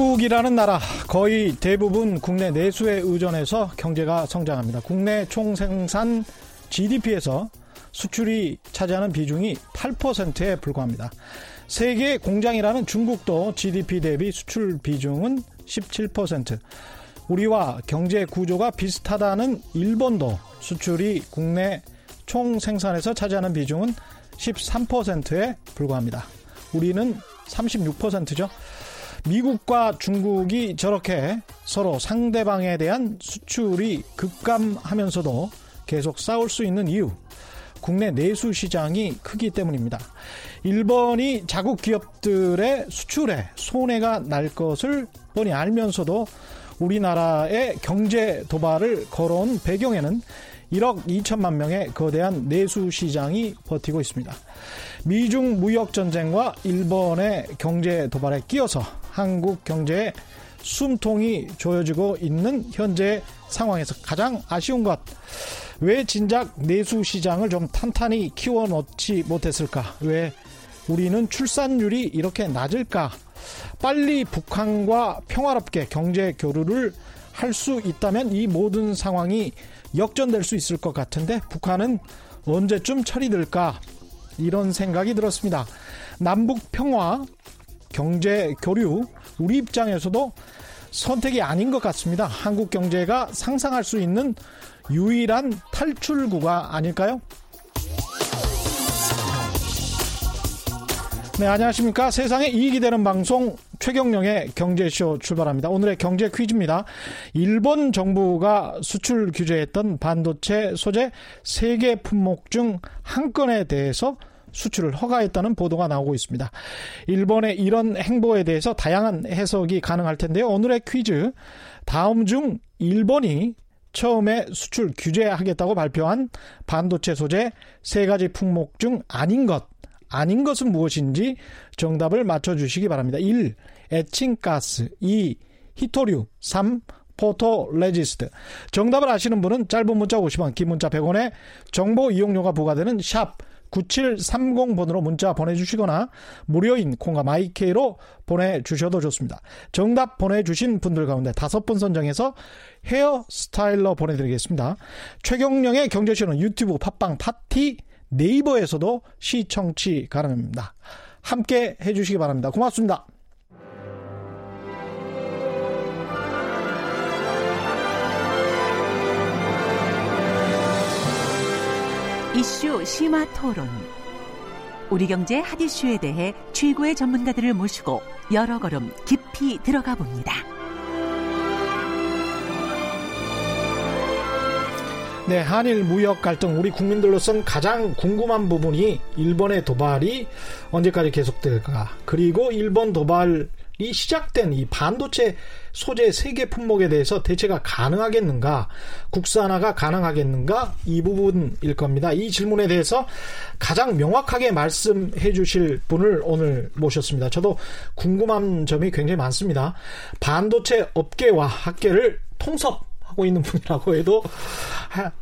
미국이라는 나라 거의 대부분 국내 내수에 의존해서 경제가 성장합니다. 국내 총생산 GDP에서 수출이 차지하는 비중이 8%에 불과합니다. 세계 공장이라는 중국도 GDP 대비 수출 비중은 17%. 우리와 경제 구조가 비슷하다는 일본도 수출이 국내 총 생산에서 차지하는 비중은 13%에 불과합니다. 우리는 36%죠. 미국과 중국이 저렇게 서로 상대방에 대한 수출이 급감하면서도 계속 싸울 수 있는 이유. 국내 내수 시장이 크기 때문입니다. 일본이 자국 기업들의 수출에 손해가 날 것을 뻔히 알면서도 우리나라의 경제 도발을 걸어온 배경에는 1억 2천만 명의 거대한 내수 시장이 버티고 있습니다. 미중 무역 전쟁과 일본의 경제 도발에 끼어서 한국 경제에 숨통이 조여지고 있는 현재 상황에서 가장 아쉬운 것. 왜 진작 내수 시장을 좀 탄탄히 키워 놓지 못했을까? 왜 우리는 출산율이 이렇게 낮을까? 빨리 북한과 평화롭게 경제 교류를 할 수 있다면 이 모든 상황이 역전될 수 있을 것 같은데 북한은 언제쯤 처리될까? 이런 생각이 들었습니다. 남북 평화, 경제 교류, 우리 입장에서도 선택이 아닌 것 같습니다. 한국 경제가 상상할 수 있는 유일한 탈출구가 아닐까요? 네, 안녕하십니까. 세상에 이익이 되는 방송 최경령의 경제쇼 출발합니다. 오늘의 경제 퀴즈입니다. 일본 정부가 수출 규제했던 반도체 소재 3개 품목 중 한 건에 대해서 수출을 허가했다는 보도가 나오고 있습니다. 일본의 이런 행보에 대해서 다양한 해석이 가능할 텐데요. 오늘의 퀴즈 다음 중 일본이 처음에 수출 규제하겠다고 발표한 반도체 소재 세 가지 품목 중 아닌 것 아닌 것은 무엇인지 정답을 맞춰주시기 바랍니다. 1. 에칭가스 2. 히토류 3. 포토레지스트. 정답을 아시는 분은 짧은 문자 50원, 긴 문자 100원에 정보 이용료가 부과되는 샵 9730번으로 문자 보내주시거나 무료인 콩과 마이케이로 보내주셔도 좋습니다. 정답 보내주신 분들 가운데 다섯 분 선정해서 헤어 스타일러 보내드리겠습니다. 최경영의 경제쇼는 유튜브 팟빵 파티 네이버에서도 시청취 가능합니다. 함께 해주시기 바랍니다. 고맙습니다. 이슈 심화 토론. 우리 경제 핫 이슈에 대해 최고의 전문가들을 모시고 여러 걸음 깊이 들어가 봅니다. 네, 한일 무역 갈등 우리 국민들로선 가장 궁금한 부분이 일본의 도발이 언제까지 계속될까? 그리고 일본 도발이 시작된 이 반도체 소재 세계 품목에 대해서 대체가 가능하겠는가? 국산화가 가능하겠는가? 이 부분일 겁니다. 이 질문에 대해서 가장 명확하게 말씀해 주실 분을 오늘 모셨습니다. 저도 궁금한 점이 굉장히 많습니다. 반도체 업계와 학계를 통섭 하고 있는 분이라고 해도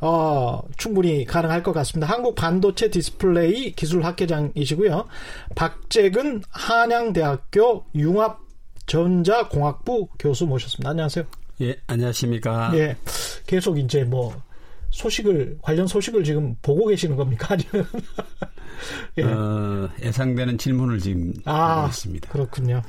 어, 충분히 가능할 것 같습니다. 한국 반도체 디스플레이 기술학회장이시고요. 박재근 한양대학교 융합 전자공학부 교수 모셨습니다. 안녕하세요. 예, 안녕하십니까. 예, 계속 이제 뭐 소식을 관련 소식을 지금 보고 계시는 겁니까? 아니면 예. 어, 예상되는 질문을 지금 아, 하고 있습니다. 그렇군요.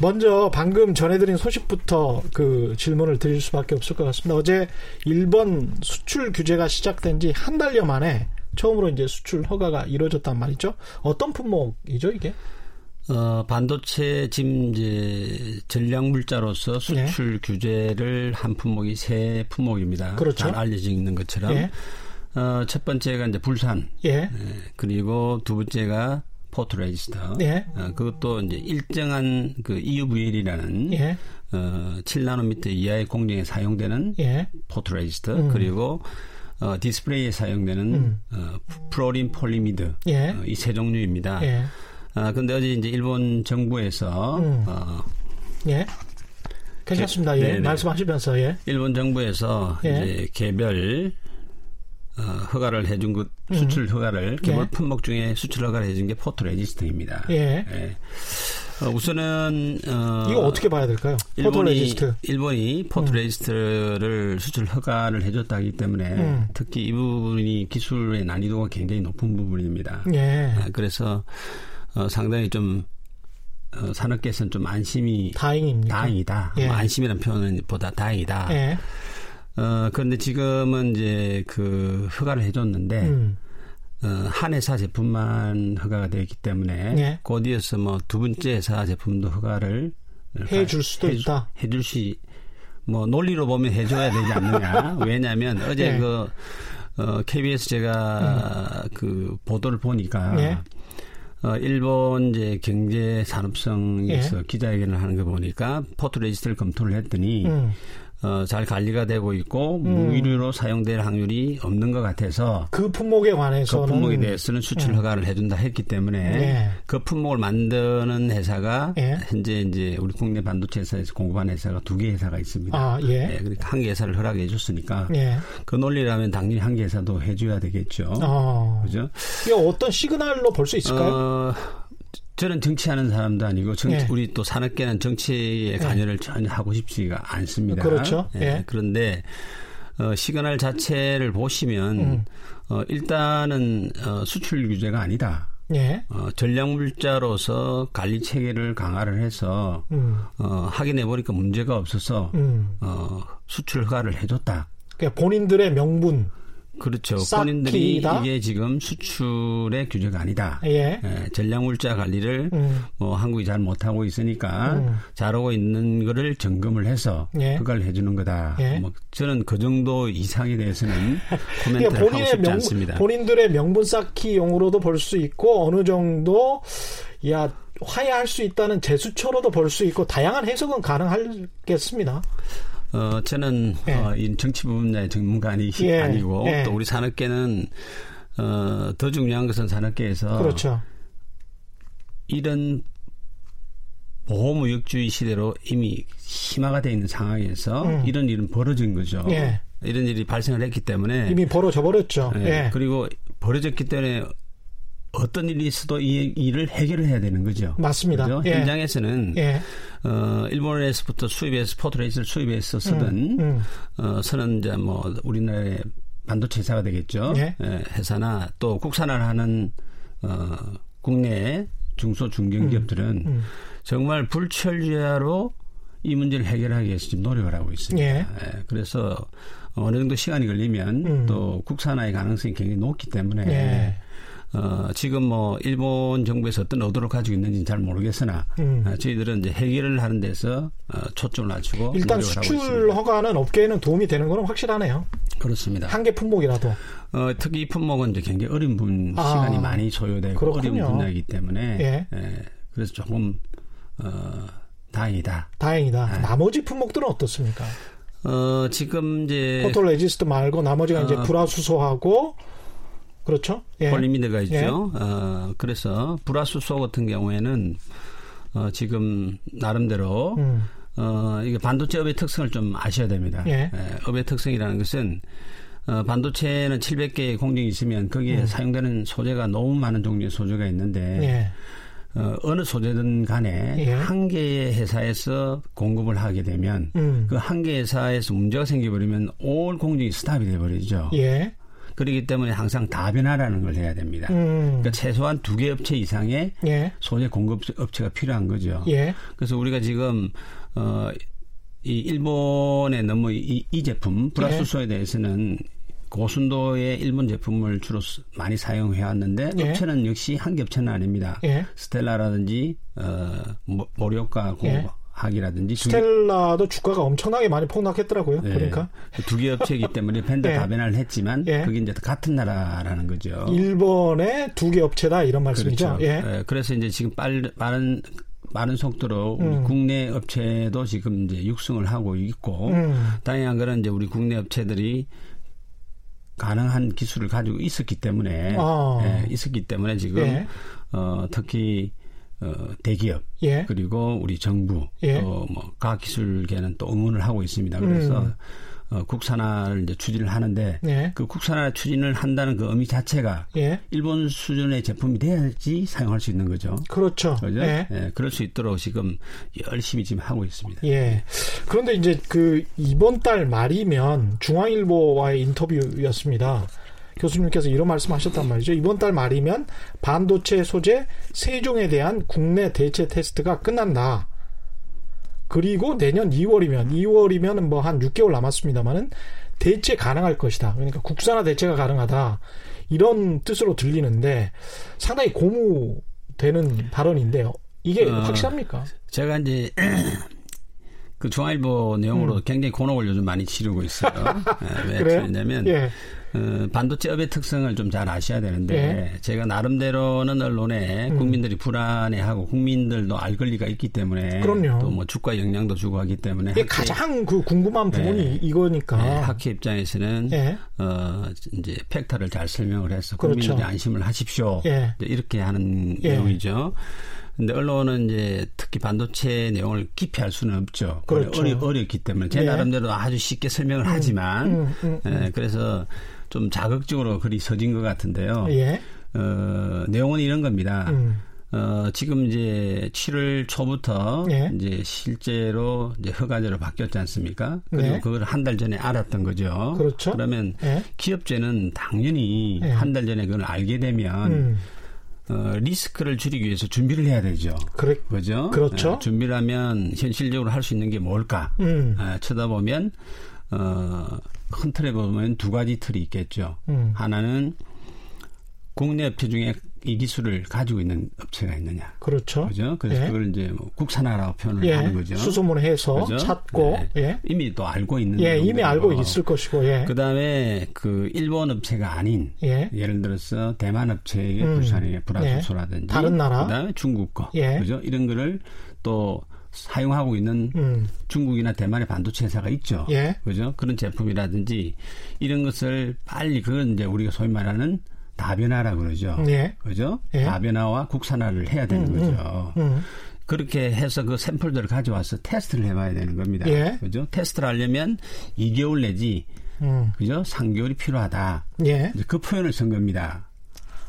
먼저 방금 전해드린 소식부터 그 질문을 드릴 수밖에 없을 것 같습니다. 어제 일본 수출 규제가 시작된 지 한 달여 만에 처음으로 이제 수출 허가가 이루어졌단 말이죠. 어떤 품목이죠, 이게? 어, 반도체 지금 이제 전략 물자로서 수출 네. 규제를 한 품목이 세 품목입니다. 그렇죠. 잘 알려져 있는 것처럼. 예. 어, 첫 번째가 이제 불산. 예. 예. 그리고 두 번째가 포토레지스트. 예. 어, 그것도 이제 일정한 그 EUVL이라는 예. 어, 7나노미터 이하의 공정에 사용되는 예. 포토레지스트 음. 그리고 어, 디스플레이에 사용되는 음. 어, 플루오린 폴리이미드 예. 어, 이 세 종류입니다. 예. 아, 근데 어제 이제 일본 정부에서 음. 어, 예. 괜찮습니다. 예. 네네. 말씀하시면서 예. 일본 정부에서 예. 이제 개별 어, 허가를 해준 것 음. 수출 허가를 개별 예. 품목 중에 수출 허가를 해준 게 포토 레지스트입니다. 예. 예. 어, 우선은 어, 이거 어떻게 봐야 될까요? 일본이 일본이 포토레지스트를 음. 수출 허가를 해줬다기 때문에 음. 특히 이 부분이 기술의 난이도가 굉장히 높은 부분입니다. 예. 아, 그래서 어, 상당히 좀 어, 산업계에서는 좀 안심이 다행입니다. 다행이다. 예. 뭐 안심이라는 표현은 보다 다행이다. 예. 어, 그런데 지금은 이제 그 허가를 해줬는데 음. 어, 한 회사 제품만 허가가 되어 있기 때문에 예. 곧 이어서 뭐 두 번째 회사 제품도 허가를 해줄 수도 해주, 있다. 해줄 시, 뭐 논리로 보면 해줘야 되지 않느냐. 왜냐하면 어제 예. 그 어, KBS 제가 음. 그 보도를 보니까 예. 어, 일본 이제 경제 산업성에서 예. 기자회견을 하는 거 보니까 포토레지스트를 검토를 했더니 음. 어, 잘 관리가 되고 있고 음. 무기로 사용될 확률이 없는 것 같아서 그 품목에 관해서는 그 품목에 대해서는 수출 음. 허가를 해준다 했기 때문에 예. 그 품목을 만드는 회사가 예. 현재 이제 우리 국내 반도체 회사에서 공급하는 회사가 두 개 회사가 있습니다. 아, 예. 예 그러니까 한 개 회사를 허락해 줬으니까 예. 그 논리라면 당연히 한 개 회사도 해줘야 되겠죠. 어. 그죠? 이 어떤 시그널로 볼 수 있을까요? 어, 저는 정치하는 사람도 아니고 정치, 예. 우리 또 산업계는 정치에 예. 관여를 예. 전혀 하고 싶지가 않습니다. 그렇죠. 예. 예. 그런데 어, 시그널 자체를 보시면 음. 어, 일단은 어, 수출 규제가 아니다. 예. 어, 전략물자로서 관리 체계를 강화를 해서 음. 어, 확인해 보니까 문제가 없어서 음. 어, 수출 허가를 해줬다. 그러니까 본인들의 명분 그렇죠. 본인들이 이게 지금 수출의 규제가 아니다. 예. 예 전략물자 관리를 음. 뭐 한국이 잘 못하고 있으니까 음. 잘하고 있는 거를 점검을 해서 예. 그걸 해주는 거다. 예. 뭐 저는 그 정도 이상에 대해서는 코멘트를 그러니까 하고 싶지 명, 않습니다. 본인들의 명분 쌓기 용으로도 볼 수 있고 어느 정도 야 화해할 수 있다는 제수처로도 볼 수 있고 다양한 해석은 가능하겠습니다. 어, 저는 예. 어, 이 정치 분야의 전문가 아니, 예. 아니고 예. 또 우리 산업계는 어, 더 중요한 것은 산업계에서 그렇죠. 이런 보호무역주의 시대로 이미 심화가 되어 있는 상황에서 음. 이런 일은 벌어진 거죠. 예. 이런 일이 발생을 했기 때문에 이미 벌어져 버렸죠. 예. 예. 그리고 벌어졌기 때문에 어떤 일이 있어도 이 일을 해결을 해야 되는 거죠. 맞습니다. 그죠? 예. 현장에서는 예. 어, 일본에서부터 수입해서 포트레이스를 수입해서 쓰던 음, 음. 어, 서는 이제 뭐 우리나라의 반도체 회사가 되겠죠. 예. 예, 회사나 또 국산화하는 어, 국내 중소 중견기업들은 음, 음, 정말 불철주야로 이 문제를 해결하기 위해서 지금 노력을 하고 있습니다. 예. 예, 그래서 어느 정도 시간이 걸리면 음. 또 국산화의 가능성이 굉장히 높기 때문에 예. 어, 지금 뭐 일본 정부에서 어떤 의도를 가지고 있는지는 잘 모르겠으나 음. 어, 저희들은 이제 해결을 하는 데서 어, 초점을 맞추고 일단 수출 허가는 업계에는 도움이 되는 것은 확실하네요. 그렇습니다. 한 개 품목이라도. 어, 특히 이 품목은 이제 굉장히 어린 분 아, 시간이 많이 소요되고 그렇군요. 어려운 분야이기 때문에 예. 예, 그래서 조금 어, 다행이다. 다행이다. 예. 나머지 품목들은 어떻습니까? 어, 지금 이제 photo resist 말고 나머지가 어, 이제 불화수소하고 그렇죠. 예. polyimide가 있죠. 예. 어, 그래서 불화수소 같은 경우에는 어, 지금 나름대로 음. 어, 이게 반도체 업의 특성을 좀 아셔야 됩니다. 예. 예, 업의 특성이라는 것은 어, 반도체는 700개의 공정이 있으면 거기에 음. 사용되는 소재가 너무 많은 종류의 소재가 있는데 예. 어, 어느 소재든 간에 예. 한 개의 회사에서 공급을 하게 되면 음. 그 한 개의 회사에서 문제가 생겨버리면 all 공정이 stop이 돼버리죠. 예. 그렇기 때문에 항상 다변화라는 걸 해야 됩니다. 음. 그러니까 최소한 두 개 업체 이상의 예. 소재 공급 업체가 필요한 거죠. 예. 그래서 우리가 지금 어, 이 일본의 너무 이, 이 제품 불화수소에 예. 대해서는 고순도의 일본 제품을 주로 많이 사용해 왔는데 예. 업체는 역시 한 개 업체는 아닙니다. 예. 스텔라라든지 어, 모리오카 고 예. 학이라든지 스텔라도 주가가 엄청나게 많이 폭락했더라고요. 네. 그러니까 두 개 업체이기 때문에 팬더 네. 다변화를 했지만 네. 그게 이제 같은 나라라는 거죠. 일본의 두 개 업체다 이런 말씀이죠. 그렇죠. 예. 네. 그래서 이제 지금 빠른 빠른 빠른 속도로 우리 음. 국내 업체도 지금 이제 육성을 하고 있고 음. 다양한 거는 이제 우리 국내 업체들이 가능한 기술을 가지고 있었기 때문에 아. 예, 있었기 때문에 지금 예. 어, 특히 어, 대기업 예. 그리고 우리 정부 예. 또뭐 과학기술계는 또 응원을 하고 있습니다. 그래서 음. 어, 국산화를 이제 추진을 하는데 예. 그 국산화 추진을 한다는 그 의미 자체가 예. 일본 수준의 제품이 돼야지 사용할 수 있는 거죠. 그렇죠. 그죠? 예. 예. 그럴 수 있도록 지금 열심히 지금 하고 있습니다. 예. 그런데 이제 그 이번 달 말이면 중앙일보와의 인터뷰였습니다. 교수님께서 이런 말씀하셨단 말이죠. 이번 달 말이면 반도체 소재 세 종에 대한 국내 대체 테스트가 끝난다. 그리고 내년 2월이면 2월이면 뭐 한 6개월 남았습니다만은 대체 가능할 것이다. 그러니까 국산화 대체가 가능하다. 이런 뜻으로 들리는데 상당히 고무되는 발언인데요. 이게 어, 확실합니까? 제가 이제 그 중앙일보 내용으로 음. 굉장히 곤혹을 요즘 많이 치르고 있어요. 네, 왜 그러냐면 예. 어, 반도체 업의 특성을 좀 잘 아셔야 되는데 예. 제가 나름대로는 언론에 음. 국민들이 불안해하고 국민들도 알 권리가 있기 때문에 또 뭐 주가 영향도 주고 하기 때문에 학회, 가장 그 궁금한 부분이 네. 이거니까 네, 학회 입장에서는 예. 어 이제 팩터를 잘 설명을 해서 그렇죠. 국민들이 안심을 하십시오 예. 이렇게 하는 예. 내용이죠. 근데 언론은 이제 특히 반도체 내용을 깊이 할 수는 없죠. 그렇죠. 어려, 어렵기 때문에 제 예. 나름대로 아주 쉽게 설명을 음, 하지만 음, 음, 음, 예, 그래서 좀 자극적으로 글이 서진 것 같은데요. 예. 어, 내용은 이런 겁니다. 음. 어, 지금 이제 7월 초부터 예. 이제 실제로 이제 허가제로 바뀌었지 않습니까? 그리고 네. 그걸 한 달 전에 알았던 거죠. 그렇죠. 그러면 예. 기업체는 당연히 예. 한달 전에 그걸 알게 되면 음. 어, 리스크를 줄이기 위해서 준비를 해야 되죠. 그래, 그죠? 그렇죠. 어, 준비를 하면 현실적으로 할 수 있는 게 뭘까? 음. 어, 쳐다보면 어, 큰 틀에 보면 두 가지 틀이 있겠죠. 음. 하나는 국내 업체 중에 이 기술을 가지고 있는 업체가 있느냐. 그렇죠. 그죠? 그래서 예. 그걸 이제 뭐 국산화라고 표현을 예. 하는 거죠. 수소문을 해서 그죠? 찾고 네. 예. 이미 또 알고 있는 예, 이미 알고 있을 것이고. 예. 그다음에 그 일본 업체가 아닌 예. 를 들어서 대만 업체의 음. 부산의 브라소소라든지 예. 다른 나라 그다음에 중국 거. 예. 그죠? 이런 거를 또 사용하고 있는 음. 중국이나 대만의 반도체 회사가 있죠. 예. 그죠? 그런 제품이라든지 이런 것을 빨리 그건 이제 우리가 소위 말하는 다변화라 그러죠. 예. 그죠? 예. 다변화와 국산화를 해야 되는 음, 음, 거죠. 음. 그렇게 해서 그 샘플들을 가져와서 테스트를 해봐야 되는 겁니다. 예. 그죠? 테스트를 하려면 2개월 내지 음. 그죠? 3개월이 필요하다. 예. 그 표현을 쓴 겁니다.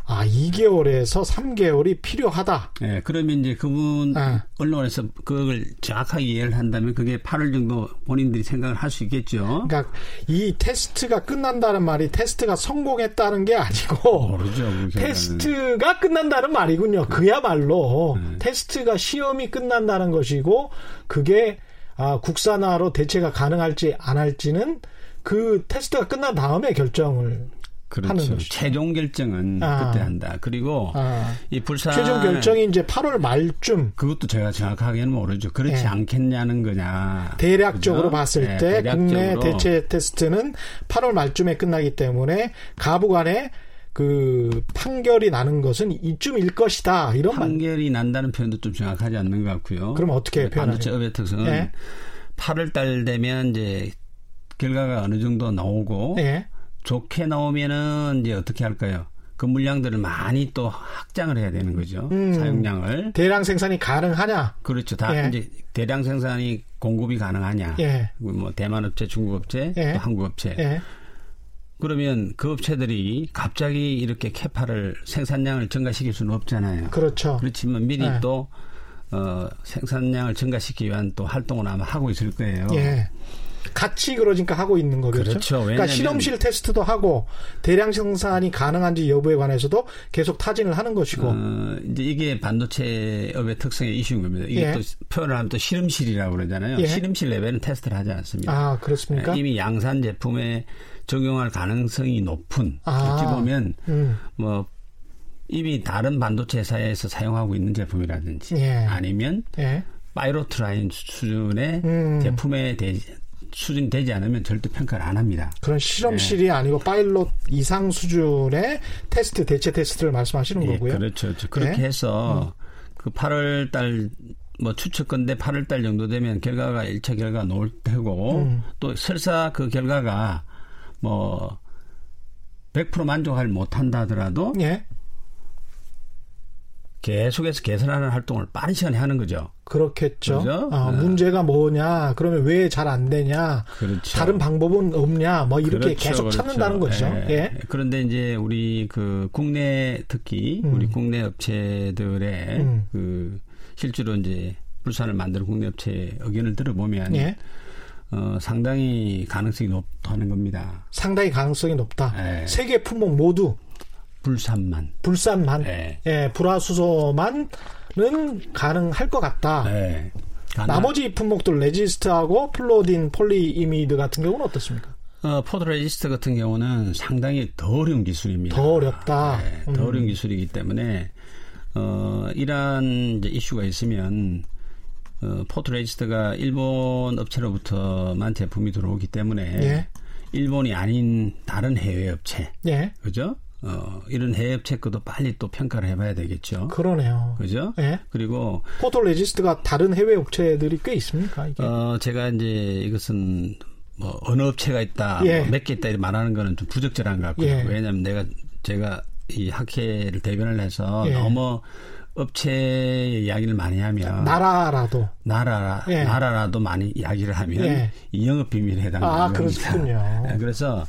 아, 2개월에서 3개월이 필요하다. 네, 그러면 이제 그분 아. 언론에서 그걸 정확하게 이해를 한다면 그게 8월 정도 본인들이 생각을 할 수 있겠죠. 그러니까 이 테스트가 끝난다는 말이 테스트가 성공했다는 게 아니고 모르죠, 테스트가 끝난다는 말이군요. 그야말로 네. 테스트가 시험이 끝난다는 것이고 그게 아, 국산화로 대체가 가능할지 안 할지는 그 테스트가 끝난 다음에 결정을 그렇죠. 최종 결정은 아. 그때 한다. 그리고 아. 이 불산 최종 결정이 이제 8월 말쯤 그것도 제가 정확하게는 모르죠. 그렇지 네. 않겠냐는 거냐. 대략적으로 그죠? 봤을 네, 때 대략적으로. 국내 대체 테스트는 8월 말쯤에 끝나기 때문에 가부간에 그 판결이 나는 것은 이쯤일 것이다. 이런 판결이 말. 난다는 표현도 좀 정확하지 않는 것 같고요. 그럼 어떻게 표현하죠? 반도체 업의 특성은 네. 8월 달 되면 이제 결과가 어느 정도 나오고 네. 좋게 나오면은 이제 어떻게 할까요? 그 물량들을 많이 또 확장을 해야 되는 거죠. 음, 사용량을. 대량 생산이 가능하냐? 그렇죠. 다 예. 이제 대량 생산이 공급이 가능하냐? 예. 뭐 대만 업체, 중국 업체, 예. 또 한국 업체. 예. 그러면 그 업체들이 갑자기 이렇게 캐파를 생산량을 증가시킬 수는 없잖아요. 그렇죠. 그렇지만 미리 예. 또 어, 생산량을 증가시키기 위한 또 활동을 아마 하고 있을 거예요. 예. 같이 그러니까 하고 있는 거겠죠. 그렇죠. 그러니까 실험실 테스트도 하고 대량 생산이 가능한지 여부에 관해서도 계속 타진을 하는 것이고. 어, 이제 이게 반도체 업의 특성의 이슈인 겁니다. 이게 예. 또 표현을 하면 또 실험실이라고 그러잖아요. 예. 실험실 레벨은 테스트를 하지 않습니다. 아 그렇습니까? 예, 이미 양산 제품에 적용할 가능성이 높은 아, 어찌 보면 음. 뭐 이미 다른 반도체 회사에서 사용하고 있는 제품이라든지 예. 아니면 예. pilot line 수준의 음. 제품에 대해 수준이 되지 않으면 절대 평가를 안 합니다. 그런 실험실이 네. 아니고 파일럿 이상 수준의 테스트 대체 테스트를 말씀하시는 예, 거고요. 그렇죠. 그렇게 네. 해서 음. 그 8월 달 뭐 추측건데 8월 달 정도 되면 결과가 1차 결과가 나올 테고 음. 또 설사 그 결과가 뭐 100% 만족을 못한다 하더라도 예. 계속해서 개선하는 활동을 빠른 시간에 하는 거죠. 그렇겠죠. 그렇죠? 아, 네. 문제가 뭐냐, 그러면 왜 잘 안 되냐, 그렇죠. 다른 방법은 없냐, 뭐 이렇게 그렇죠, 계속 그렇죠. 찾는다는 거죠. 예. 예. 그런데 이제 우리 그 국내 특히 음. 우리 국내 업체들의 음. 그 실제로 이제 불산을 만드는 국내 업체 의견을 들어보면 예. 어, 상당히 가능성이 높다는 겁니다. 상당히 가능성이 높다. 예. 세 개 품목 모두 불산만. 불산만. 네. 예, 불화수소만 은 가능할 것 같다. 네. 나머지 품목들 resist하고 fluorine polyimide 같은 경우는 어떻습니까? 어, photo resist 같은 경우는 상당히 더 어려운 기술입니다. 더 어렵다. 네, 더 음. 어려운 기술이기 때문에 어, 이러한 이슈가 있으면 어, photo resist가 일본 업체로부터만 제품이 들어오기 때문에 예. 일본이 아닌 다른 해외 업체, 예. 그죠? 어, 이런 해외 업체 것도 빨리 또 평가를 해봐야 되겠죠. 그러네요. 그죠? 네. 그리고 photo resist가 다른 해외 업체들이 꽤 있습니까? 이게? 어, 제가 이제 이것은 뭐 어느 업체가 있다, 예. 뭐 몇개 있다 이렇게 말하는 거는 좀 부적절한 것 같고요. 예. 왜냐하면 내가 제가 이 학회를 대변을 해서 예. 너무 업체의 이야기를 많이 하면 나라라도 나라 예. 나라라도 많이 이야기를 하면 예. 이 영업 비밀에 해당됩니다. 아, 그렇군요. 네, 그래서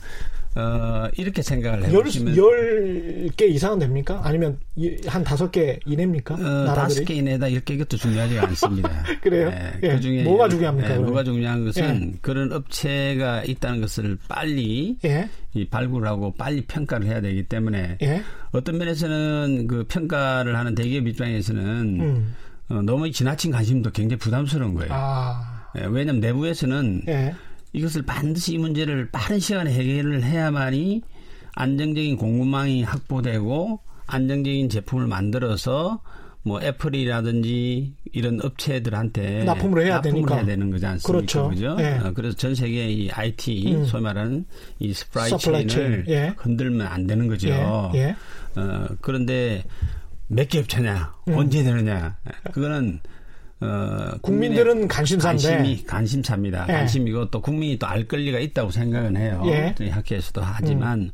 어, 이렇게 생각을 해보시면. 10 개 이상은 됩니까? 아니면 한 5개 이내입니까? 어, 5개 이내다 10개 이것도 중요하지 않습니다. 그래요? 네, 예. 그 중에. 뭐가 중요합니까? 네, 뭐가 중요한 것은 예. 그런 업체가 있다는 것을 빨리 예. 이 발굴하고 빨리 평가를 해야 되기 때문에 예. 어떤 면에서는 그 평가를 하는 대기업 입장에서는 음. 어, 너무 지나친 관심도 굉장히 부담스러운 거예요. 아. 예, 왜냐하면 내부에서는 예. 이것을 반드시 이 문제를 빠른 시간에 해결을 해야만이 안정적인 공급망이 확보되고 안정적인 제품을 만들어서 뭐 애플이라든지 이런 업체들한테 납품을 해야 납품을 되니까 해야 되는 거지 않습니까? 그렇죠. 그죠? 예. 어, 그래서 전 세계 이 IT 음. 소위 말하는 이 스프라이 체인을 예. 흔들면 안 되는 거죠. 예. 예. 어, 그런데 몇 개 업체냐, 음. 언제 되느냐, 그거는 어, 국민들은 관심사인데 관심이 관심사입니다. 예. 관심이고 또 국민이 또 알 권리가 있다고 생각은 해요. 예. 학회에서도 하지만 음.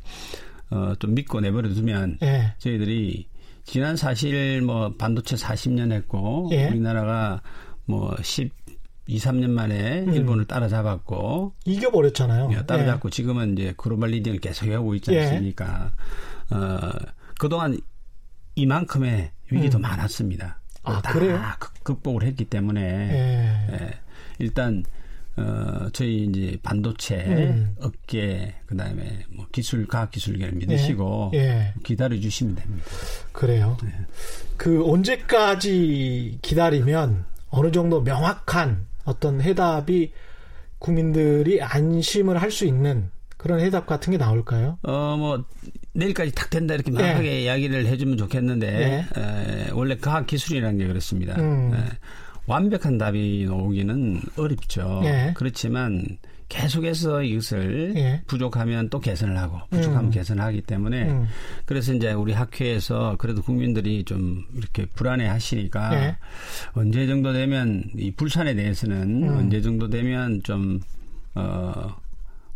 어, 좀 믿고 내버려 두면 예. 저희들이 지난 사실 뭐 반도체 40년 했고 예. 우리나라가 뭐 10, 2, 3년 만에 음. 일본을 따라잡았고 이겨버렸잖아요. 예, 따라잡고 예. 지금은 이제 글로벌 리딩을 계속하고 있지 예. 않습니까? 어, 그동안 이만큼의 위기도 음. 많았습니다. 아, 다 그래요? 극복을 했기 때문에 예. 예, 일단 어, 저희 이제 반도체 음. 업계 그 다음에 뭐 기술 과학 기술계를 믿으시고 예. 예. 기다려 주시면 됩니다. 그래요. 네. 그 언제까지 기다리면 어느 정도 명확한 어떤 해답이 국민들이 안심을 할 수 있는 그런 해답 같은 게 나올까요? 어, 뭐, 내일까지 탁 된다 이렇게 명확하게 네. 이야기를 해주면 좋겠는데, 네. 에, 원래 과학 기술이라는 게 그렇습니다. 음. 에, 완벽한 답이 나오기는 어렵죠. 네. 그렇지만 계속해서 이것을 예. 부족하면 또 개선을 하고 부족하면 음. 개선하기 때문에 음. 그래서 이제 우리 학회에서 그래도 국민들이 좀 이렇게 불안해 하시니까 예. 언제 정도 되면 이 불산에 대해서는 음. 언제 정도 되면 좀 어,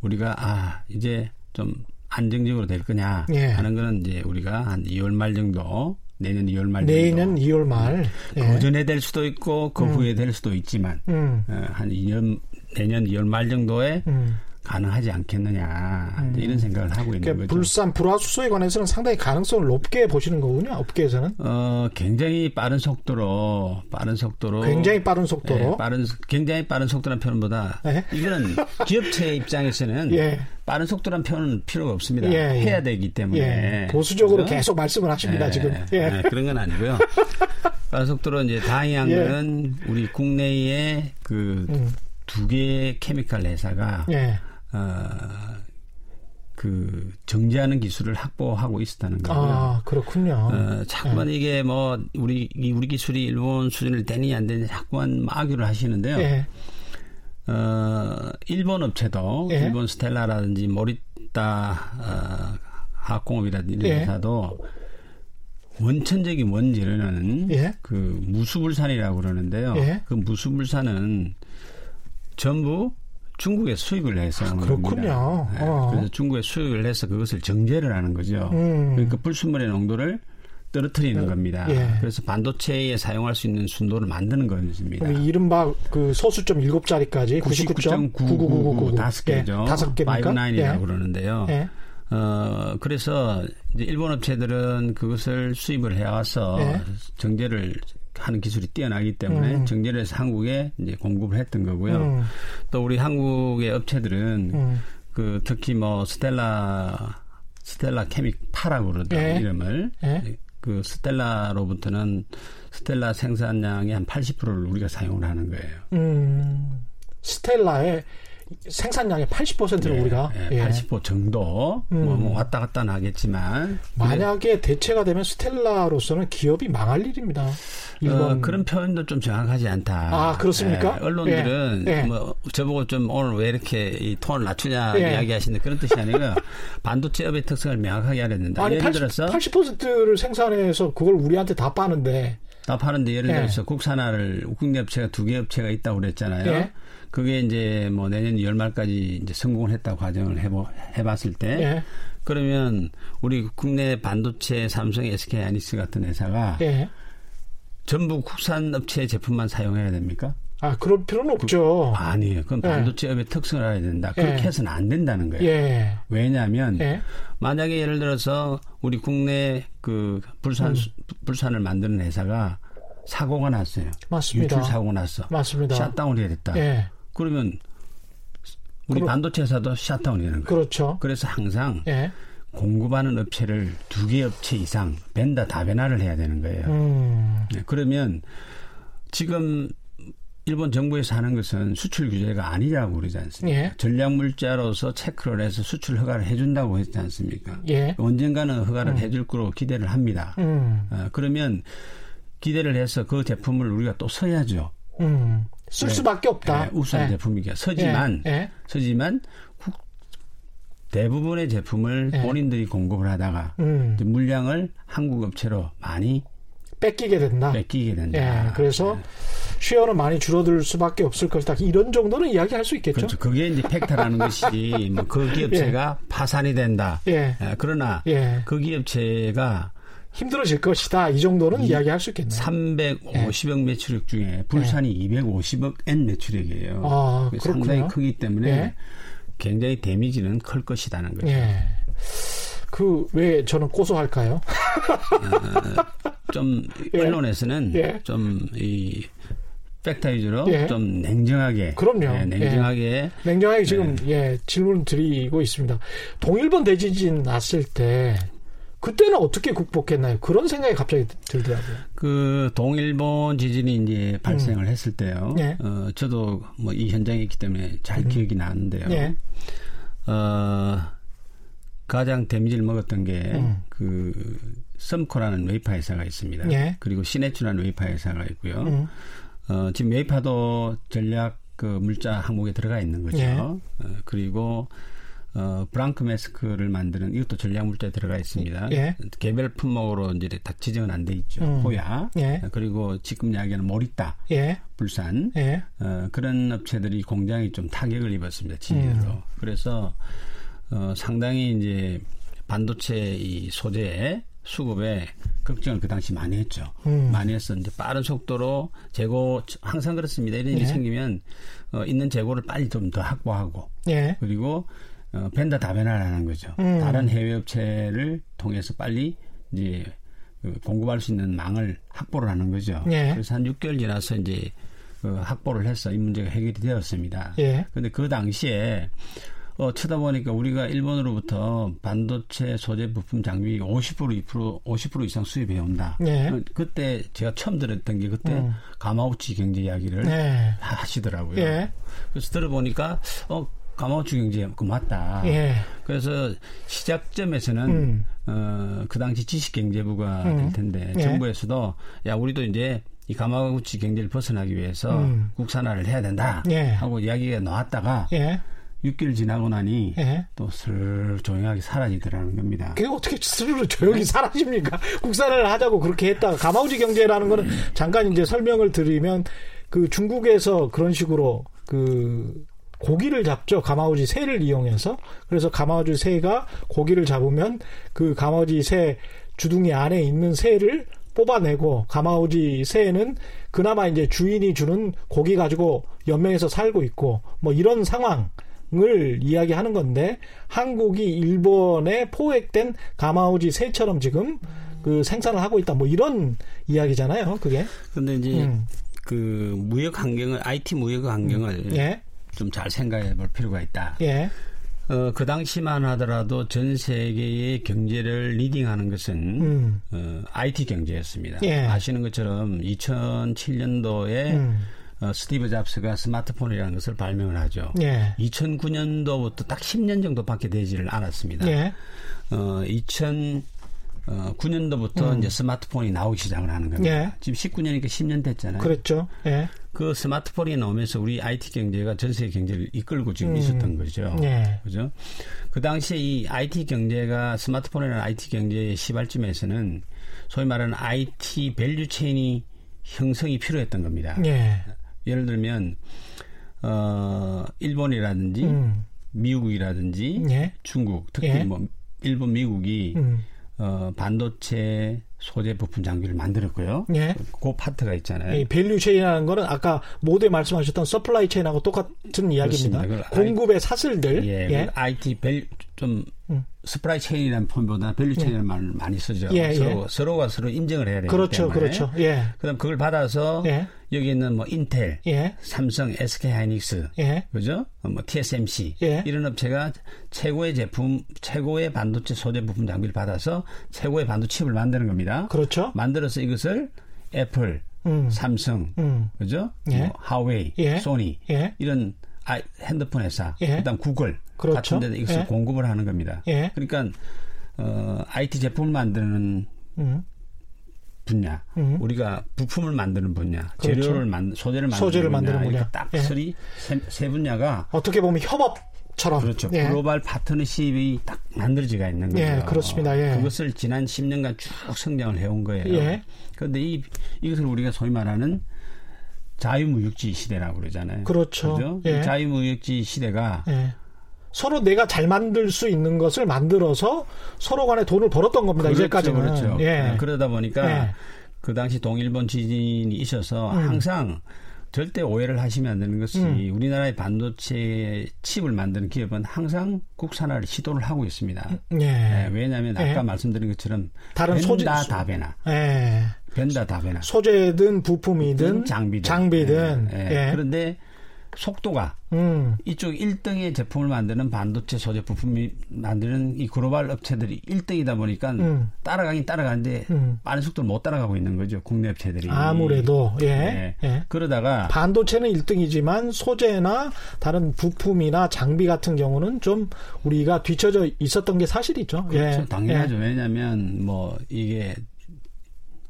우리가 아 이제 좀 안정적으로 될 거냐 예. 하는 거는 이제 우리가 한 2월 말 정도 내년 2월 말 내년 2월 말그 예. 전에 될 수도 있고 그 음. 후에 될 수도 있지만 음. 어, 한 2년 내년 2월 말 정도에 음. 가능하지 않겠느냐 음. 이런 생각을 하고 있는 그러니까 거죠. 불산 불화수소에 관해서는 상당히 가능성을 높게 보시는 거군요. 업계에서는. 어 굉장히 빠른 속도로 빠른 속도로 굉장히 빠른 속도로 예, 빠른 굉장히 빠른 속도라는 표현보다 예? 이거는 기업체 입장에서는 예. 빠른 속도란 표현은 필요가 없습니다. 예, 예. 해야 되기 때문에 예. 보수적으로 그래서? 계속 말씀을 하십니다 예, 지금. 예. 그런 건 아니고요. 빠른 속도로 이제 다행한 거는 우리 국내에 그 음. 두 개의 케미칼 회사가 어, 그 정지하는 기술을 확보하고 있었다는 거고요. 아 그렇군요. 어, 자꾸만 네. 이게 뭐 우리 우리 기술이 일본 수준을 되느냐 안 되느냐 자꾸만 악유를 하시는데요. 네. 어, 일본 업체도 네. 일본 스텔라라든지 모리타 어, 화학공업이라든지 이런 예. 회사도 원천적인 원재료는 예. 그 무수불산이라고 그러는데요. 예. 그 무수불산은 전부 중국에 수입을 해서 아, 그렇군요. 네. 어. 그래서 중국에 수입을 해서 그것을 정제를 하는 거죠. 음. 그러니까 불순물의 농도를 떨어뜨리는 네. 겁니다. 예. 그래서 반도체에 사용할 수 있는 순도를 만드는 것입니다. 이른바 그 소수점 7자리까지 99.9999 다섯 개죠. 다섯 개입니까? 59이라고 예. 그러는데요. 예. 어, 그래서 이제 일본 업체들은 그것을 수입을 해와서 예. 정제를 하는 기술이 뛰어나기 때문에 음. 정제를 해서 한국에 이제 공급을 했던 거고요. 음. 또 우리 한국의 업체들은 음. 그 특히 뭐 스텔라 스텔라 케믹 파라고 그러죠 예. 이름을 예. 그 스텔라로부터는 스텔라 생산량의 한 80%를 우리가 사용을 하는 거예요. 음. 스텔라의 생산량의 80%를 예, 우리가 예, 80% 예. 정도 음. 뭐, 뭐 왔다 갔다 나겠지만 만약에 대체가 되면 스텔라로서는 기업이 망할 일입니다. 어, 그런 표현도 좀 정확하지 않다. 아 그렇습니까? 예, 언론들은 예, 예. 뭐 저보고 좀 오늘 왜 이렇게 이 톤을 낮추냐 이야기하시는데 그런 뜻이 아니고 반도체 업의 특성을 명확하게 알아야 된다. 아니, 예를 80, 들어서 80%를 생산해서 그걸 우리한테 다 파는데 다 파는데 예를 들어서 국산화를 국내 업체가 두 개 업체가 있다고 그랬잖아요. 그게 이제 뭐 내년 연말까지 이제 성공을 했다고 과정을 해보, 해봤을 때 예. 그러면 우리 국내 반도체 삼성, SK 하이닉스 같은 회사가 예. 전부 국산 업체 제품만 사용해야 됩니까? 아, 그럴 필요는 없죠. 그, 아니에요. 그건 예. 반도체업의 예. 특성을 알아야 된다. 그렇게 예. 해서는 안 된다는 거예요. 예. 왜냐하면 예. 만약에 예를 들어서 우리 국내 그 불산 음. 불산을 만드는 회사가 사고가 났어요. 맞습니다. 유출 사고 났어. 맞습니다. 샷다운을 해야 됐다. 예. 그러면 우리 그럼, 반도체 회사도 샷다운이 되는 거예요. 그렇죠. 그래서 항상 예. 공급하는 업체를 두 개 업체 이상 벤다 다변화를 해야 되는 거예요. 음. 네, 그러면 지금 일본 정부에서 하는 것은 수출 규제가 아니라고 그러지 않습니까? 예. 전략 물자로서 체크를 해서 수출 허가를 해준다고 했지 않습니까? 예. 언젠가는 허가를 음. 해줄 거로 기대를 합니다. 음. 어, 그러면 기대를 해서 그 제품을 우리가 또 써야죠. 음. 쓸 네. 수밖에 없다. 네, 우수한 네. 제품이니까 쓰지만 네. 쓰지만 국, 대부분의 제품을 네. 본인들이 공급을 하다가 음. 물량을 한국 업체로 많이 뺏기게 된다. 뺏기게 된다. 예, 그래서 네. share는 많이 줄어들 수밖에 없을 것이다. 이런 정도는 이야기할 수 있겠죠. 그렇죠. 그게 이제 fact라는 것이지. 뭐 그 기업체가 예. 파산이 된다. 예. 예 그러나 예. 그 기업체가 힘들어질 것이다. 이 정도는 이, 이야기할 수 있겠네요. 350억 네. 매출액 중에 불산이 네. 250억 N 매출액이에요. 아, 상당히 크기 때문에 네. 굉장히 데미지는 클 것이다는 거죠. 네. 그왜 저는 고소할까요? 어, 좀 예. 언론에서는 예. 좀이 팩트 위주로 예. 좀 냉정하게 그럼요. 예, 냉정하게 예. 냉정하게 지금 네. 예, 질문 드리고 있습니다. 동일본 대지진 났을 때 그때는 어떻게 극복했나요? 그런 생각이 갑자기 들더라고요. 그 동일본 지진이 이제 발생을 음. 했을 때요. 네. 어, 저도 뭐 이 현장에 있기 때문에 잘 음. 기억이 나는데요. 네. 어, 가장 damage를 먹었던 게 그 음. SUMCO라는 웨이퍼 회사가 있습니다. 네. 그리고 신에츠라는 웨이퍼 회사가 있고요. 음. 어, 지금 웨이퍼도 전략 그 물자 항목에 들어가 있는 거죠. 네. 어, 그리고 어, 브랑크 마스크를 만드는 이것도 전략 물자에 들어가 있습니다. 예. 개별 품목으로 이제 다 지정은 안 돼 있죠. 음. 호야. 예. 그리고 지금 이야기하는 모리따, 예. 불산 예. 어, 그런 업체들이 공장이 좀 타격을 입었습니다. 지진으로. 음. 그래서 어, 상당히 이제 반도체 이 소재 수급에 걱정을 그 당시 많이 했죠. 음. 많이. 이제 빠른 속도로 재고 항상 그렇습니다. 이런 일이 예. 생기면 어, 있는 재고를 빨리 좀 더 확보하고 예. 그리고 어, 벤더 다변화라는 거죠. 음. 다른 해외 업체를 통해서 빨리 이제 그 공급할 수 있는 망을 확보를 하는 거죠. 예. 그래서 한 6개월 지나서 이제 그 확보를 해서 이 문제가 해결이 되었습니다. 예. 근데 그 당시에 어, 쳐다보니까 우리가 일본으로부터 반도체 소재 부품 장비 50% 2% 50% 이상 수입해 온다. 예. 그때 제가 처음 들었던 게 그때 음. 가마우치 경제 이야기를 예. 하시더라고요. 예. 그래서 들어보니까 어 가마우치 경제 그 맞다. 예. 그래서 시작점에서는 음. 어, 그 당시 지식경제부가 음. 될 텐데 예. 정부에서도 야 우리도 이제 이 가마우치 경제를 벗어나기 위해서 음. 국산화를 해야 된다 예. 하고 이야기가 나왔다가 예. 6개월 지나고 나니 예. 또슬 조용하게 사라지더라는 겁니다. 그게 어떻게 스르르 조용히 사라집니까? 국산화를 하자고 그렇게 했다가 가마우치 경제라는 거는 잠깐 이제 설명을 드리면 그 중국에서 그런 식으로 그 고기를 잡죠. 가마우지 새를 이용해서. 그래서 가마우지 새가 고기를 잡으면 그 가마우지 새 주둥이 안에 있는 새를 뽑아내고 가마우지 새는 그나마 이제 주인이 주는 고기 가지고 연맹에서 살고 있고 뭐 이런 상황을 이야기하는 건데 한국이 일본에 포획된 가마우지 새처럼 지금 그 생산을 하고 있다 뭐 이런 이야기잖아요 그게 근데 이제 음. 그 무역 환경을 IT 무역 환경을 음. 예. 좀 잘 생각해 볼 필요가 있다. 예. 어, 그 당시만 하더라도 전 세계의 경제를 leading하는 것은 음. 어, IT 경제였습니다. 예. 아시는 것처럼 2007년도에 음. 어, 스티브 잡스가 스마트폰이라는 것을 발명을 하죠. 예. 2009년도부터 딱 10년 정도밖에 되지를 않았습니다. 예. 어, 2000 어, 9년도부터 음. 이제 스마트폰이 나오기 시작을 하는 겁니다. 예. 지금 19년이니까 10년 됐잖아요. 그렇죠. 예. 그 스마트폰이 나오면서 우리 IT 경제가 전 세계 경제를 이끌고 지금 음. 있었던 거죠. 예. 그죠? 그 당시에 이 IT 경제가 스마트폰이라는 IT 경제의 시발점에서는 소위 말하는 IT value chain이 형성이 필요했던 겁니다. 예. 예를 들면 어 일본이라든지 음. 미국이라든지 예. 중국 특히 예. 뭐 일본 미국이 음. 어, 반도체 소재 부품 장비를 만들었고요. 예. 그 파트가 있잖아요. 이 value chain이라는 거는 아까 모두에 말씀하셨던 supply chain하고 똑같은 이야기입니다. 공급의 I, 사슬들. 예. 예. IT val, 좀 음. supply chain이라는 폼보다 value chain이라는 예. 말을 많이 쓰죠. 예, 서로, 예. 서로가 서로 인정을 해야 되기 그렇죠, 때문에. 그렇죠. 예. 그다음 그걸 받아서 예. 여기 있는 뭐 인텔, 예. 삼성, SK 하이닉스, 예. 그죠? 어, 뭐 TSMC 예. 이런 업체가 최고의 제품, 최고의 반도체 소재 부품 장비를 받아서 최고의 반도체 칩을 만드는 겁니다. 그렇죠. 만들어서 이것을 애플, 음. 삼성, 음. 그죠? 예. 뭐 하웨이, 예. 소니 예. 이런 핸드폰 회사, 예. 그다음 구글 그렇죠. 같은 데 이것을 공급을 하는 겁니다. 그러니까 어, IT 제품을 만드는 음. 분야, 음. 우리가 부품을 만드는 분야, 그렇죠. 재료를 만 소재를 만드는 소재를 분야, 만드는 분야. 딱 예. 세, 분야가 어떻게 보면 협업처럼 그렇죠. 예. 글로벌 파트너십이 딱 만들어지가 있는 예, 거예요. 예, 그렇습니다. 예. 그것을 지난 10년간 쭉 성장을 해온 거예요. 예. 그런데 이 이것을 우리가 소위 말하는 자유무역지 시대라고 그러잖아요. 그렇죠. 그렇죠? 예. 자유무역지 시대가 예. 서로 내가 잘 만들 수 있는 것을 만들어서 서로 간에 돈을 벌었던 겁니다. 그렇죠, 이제까지는. 그렇죠. 예. 그러다 보니까 예. 그 당시 동일본 지진이 있어서 음. 항상 절대 오해를 하시면 안 되는 것이 음. 우리나라의 반도체 칩을 만드는 기업은 항상 국산화를 시도를 하고 있습니다. 예. 예, 왜냐하면 아까 예. 말씀드린 것처럼 다른 소재 다베나 예. 벤다 다베나 소재든 부품이든 장비든, 장비든. 예. 예. 그런데 속도가 음. 이쪽 1등의 제품을 만드는 반도체 소재 부품이 만드는 이 글로벌 업체들이 1등이다 보니까 음. 따라가긴 따라가는데 음. 빠른 속도를 못 따라가고 있는 거죠 국내 업체들이 아무래도 예. 네. 예. 그러다가 반도체는 1등이지만 소재나 다른 부품이나 장비 같은 경우는 좀 우리가 뒤처져 있었던 게 사실이죠. 그렇죠. 예. 당연하죠. 예. 왜냐하면 뭐 이게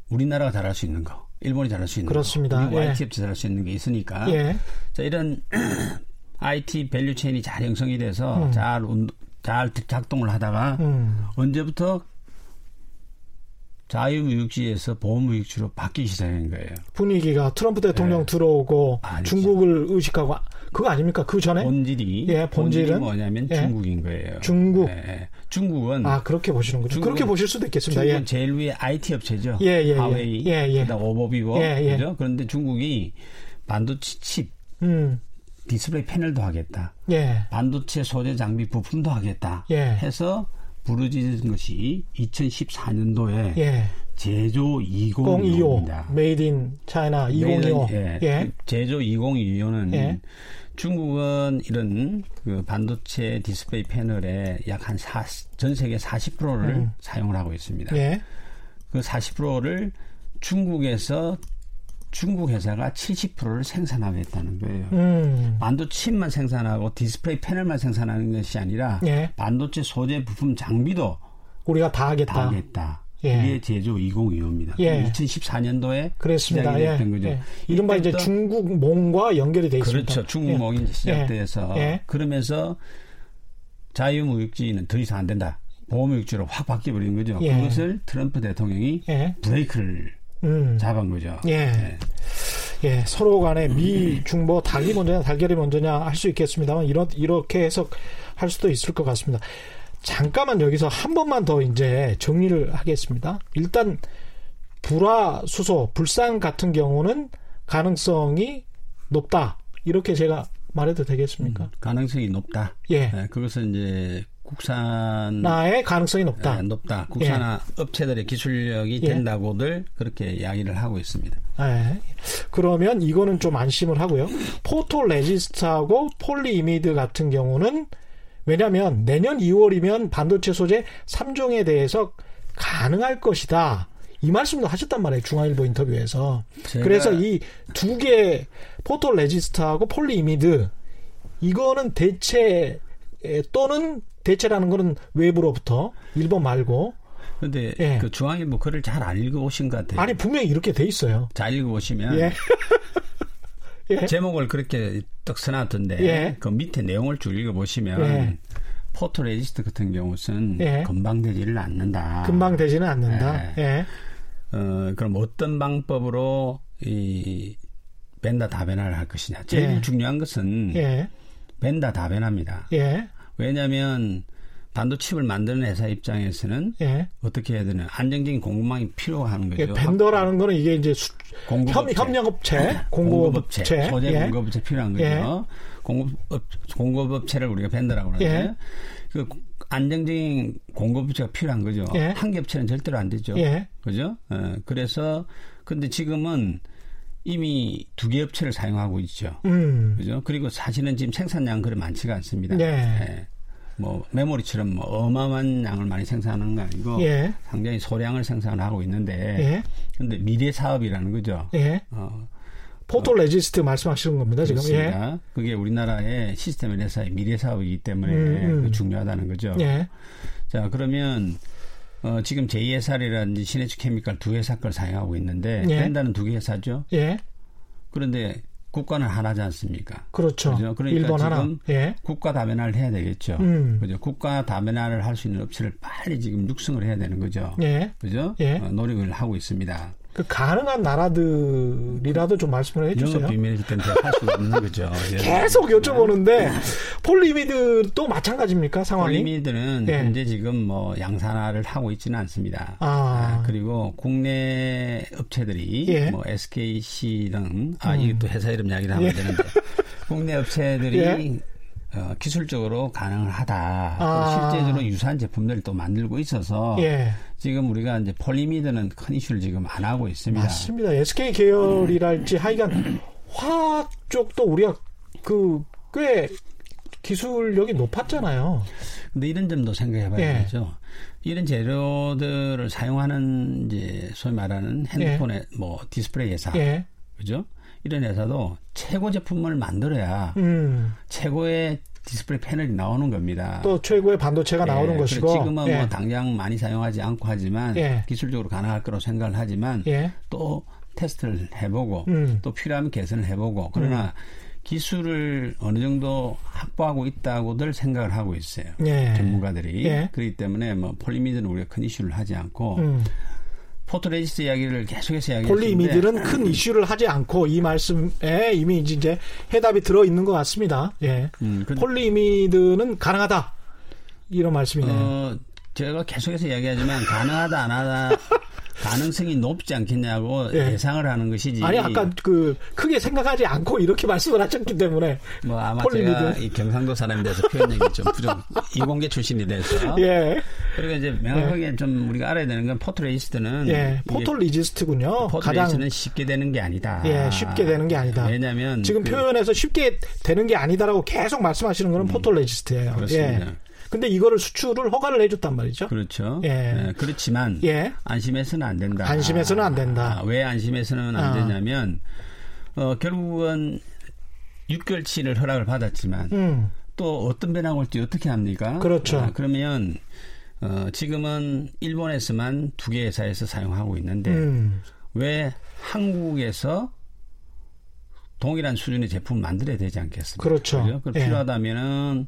우리나라가 잘할 수 있는 거. 일본이 잘할 수 있는 그렇습니다. 거, 미국 예. 업체 잘할 수 있는 게 있으니까 예. 자 이런 IT value chain이 잘 형성이 돼서 음. 잘, 잘 작동을 하다가 음. 언제부터 자유무역주의에서 보호무역주의로 바뀌기 시작한 거예요. 분위기가 트럼프 대통령 네. 들어오고 아니죠. 중국을 의식하고 그거 아닙니까? 그 전에 본질이 예, 본질은 뭐냐면 예. 중국인 거예요. 중국. 예, 중국은 아 그렇게 보시는 거죠. 그렇게 보실 수도 있겠습니다. 중국은 예. 제일 위에 IT 업체죠. 예, 예, 예. 화웨이, 예, 예. 그다음 오포 비보, 예, 예. 그죠? 그런데 중국이 반도체 칩, 음. 디스플레이 패널도 하겠다. 예. 반도체 소재 장비 부품도 하겠다. 예. 해서 부르짖은 것이 2014년도에 예. 제조 2025입니다. Made in China 2025. 예. 예. 제조 2025는 예. 중국은 이런 그 반도체 디스플레이 패널의 약 한 전 세계 40%를 음. 사용을 하고 있습니다. 예. 그 40%를 중국에서 중국 회사가 70%를 생산하겠다는 거예요. 음. 반도체만 생산하고 디스플레이 패널만 생산하는 것이 아니라 예. 반도체 소재 부품 장비도 우리가 다 하겠다. 다 하겠다. 예. 이게 제조 2025입니다. 예. 2014년도에 그랬습니다. 시작이 됐던 예. 거죠. 예. 이른바 이제 중국 몽과 연결이 돼 있습니다. 그렇죠. 중국 몽이 예. 시작돼서 예. 그러면서 자유무역지는 더 이상 안 된다. 보호무역지로 확 바뀌어버린 거죠. 그것을 트럼프 대통령이 브레이크를 음. 잡은 거죠. 예. 예, 서로 간에 미, 중뭐 닭이 먼저냐 달걀이 먼저냐 할 수 있겠습니다만 이런 이렇게 해석할 수도 있을 것 같습니다. 잠깐만 여기서 한 번만 더 이제 정리를 하겠습니다. 일단 불화 수소, 불산 같은 경우는 가능성이 높다. 이렇게 제가 말해도 되겠습니까? 음, 가능성이 높다. 예. 네, 그것은 이제 국산화의 가능성이 높다. 네, 높다. 국산화 예. 업체들의 기술력이 예. 된다고들 그렇게 이야기를 하고 있습니다. 예. 그러면 이거는 좀 안심을 하고요. 포토 레지스트하고 폴리이미드 같은 경우는 왜냐하면 내년 2월이면 반도체 소재 3종에 대해서 가능할 것이다. 이 말씀도 하셨단 말이에요. 중앙일보 인터뷰에서. 그래서 이 두 개 포토 레지스트하고 폴리 이미드 이거는 대체 또는 대체라는 거는 외부로부터 일본 말고 근데 예. 그 중앙일보 글을 잘 안 읽어보신 것 같아요. 아니 분명히 이렇게 돼 있어요. 잘 읽어보시면 예. 예. 제목을 그렇게 딱 써놨던데 예. 그 밑에 내용을 쭉 읽어보시면 예. 포토레지스트 같은 경우는 예. 금방 되지를 않는다. 금방 되지는 않는다. 예. 예. 어, 그럼 어떤 방법으로 이 벤다 다변화를 할 것이냐. 제일 예. 중요한 것은 벤다 다변화입니다. 왜냐하면 반도체를 만드는 회사 입장에서는 예. 어떻게 해야 되나 안정적인 공급망이 필요한 거죠. 예, 벤더라는 거는 이게 이제 수, 공급업체, 협력업체, 공급업체, 공급업체 소재 예. 공급업체 필요한 거죠. 예. 공급업 공급업체를 우리가 벤더라고 예. 그 안정적인 공급업체가 필요한 거죠. 예. 한 겹체는 절대로 안 되죠. 그죠? 어, 그래서 근데 지금은 이미 두 개 업체를 사용하고 있죠. 음. 그죠? 그리고 사실은 지금 생산량 그리 많지가 않습니다. 네. 뭐 메모리처럼 뭐 어마어마한 양을 많이 생산하는 거 아니고 예. 상당히 소량을 생산하고 있는데 예. 근데 미래 사업이라는 거죠. 예. 어, 포토 레지스트 말씀하시는 겁니다 지금. 그렇습니다. 예. 그게 우리나라의 시스템 회사의 미래 사업이기 때문에 음, 음. 중요하다는 거죠. 예. 자 그러면 어, 지금 JSR 회사라든지 신에츠 케미칼 두 회사 걸 사용하고 있는데 예. vendor는 두 개 회사죠. 예. 그런데 국가는 하나지 않습니까? 그렇죠. 그죠? 그러니까 일본 지금 하나. 예. 국가 다변화를 해야 되겠죠. 음. 그죠? 국가 다변화를 할 수 있는 업체를 빨리 지금 육성을 해야 되는 거죠. 예. 그죠? 예. 어, 노력을 하고 있습니다. 그 가능한 나라들이라도 좀 말씀을 해주세요. 비밀일 때는 할수 없는 거죠. 계속 여쭤보는데 폴리미드도 마찬가지입니까 상황이? 폴리미드는 예. 현재 지금 뭐 양산화를 하고 있지는 않습니다. 아. 아, 그리고 국내 업체들이 예. 뭐 SKC 등 아, 음. 이것도 회사 이름 이야기를 하면 예. 되는데 국내 업체들이 예. 어, 기술적으로 가능을 하다. 아. 실제적으로 유사한 제품들을 또 만들고 있어서 예. 지금 우리가 이제 폴리미드는 큰 이슈를 지금 안 하고 있습니다. 맞습니다. SK 계열이랄지 하여간 화학 쪽도 우리가 그 꽤 기술력이 높았잖아요. 근데 이런 점도 생각해 봐야 예. 이런 재료들을 사용하는 이제 소위 말하는 핸드폰의 예. 뭐 디스플레이 회사. 예. 그죠? 이런 회사도 최고 제품을 만들어야 음. 최고의 디스플레이 패널이 나오는 겁니다. 또 최고의 반도체가 예, 나오는 것이고 지금은 뭐 예. 뭐 당장 많이 사용하지 않고 하지만 예. 기술적으로 가능할 거라고 생각을 하지만 예. 또 테스트를 해보고 음. 또 필요하면 개선을 해보고 그러나 음. 기술을 어느 정도 확보하고 있다고들 생각을 하고 있어요. 예. 전문가들이 그렇기 때문에 뭐 폴리미드는 우리가 큰 이슈를 하지 않고 음. 포토레지스트 이야기를 계속해서 이야기했는데 폴리미드는 큰 이슈를 하지 않고 이 말씀에 이미 이제 해답이 들어 있는 것 같습니다. 예. 음, 그, 폴리미드는 가능하다 이런 말씀이네요. 어, 제가 계속해서 이야기하지만 가능하다 안 하다 가능성이 높지 않겠냐고 예상을 하는 것이지. 아니 아까 그 크게 생각하지 않고 이렇게 말씀을 하셨기 때문에. 뭐 아마 폴리미드. 제가 이 경상도 사람이 돼서 표현력이 좀 부족. 이공계 출신이 돼서. 예. 그리고 이제 명확하게 예. 좀 우리가 알아야 되는 건 포토레지스트는. 예. 포토레지스트군요. 포토레지스트는 쉽게 되는 게 아니다. 예. 쉽게 되는 게 아니다. 왜냐하면 지금 그, 표현에서 쉽게 되는 게 아니다라고 계속 말씀하시는 거는 음, 포토레지스트예요. 그렇습니다. 예. 근데 이거를 수출을 허가를 해줬단 말이죠. 그렇죠. 예. 네, 그렇지만 예. 안심해서는 안 된다. 안심해서는 안 된다. 아, 왜 안심해서는 안 아. 되냐면 어, 결국은 6개월치를 허락을 받았지만 음. 또 어떤 변화가 올지 어떻게 합니까? 그렇죠. 아, 그러면 어, 지금은 일본에서만 두 개 회사에서 사용하고 있는데 음. 왜 한국에서 동일한 수준의 제품을 만들어야 되지 않겠습니까? 그렇죠. 그죠? 예. 필요하다면은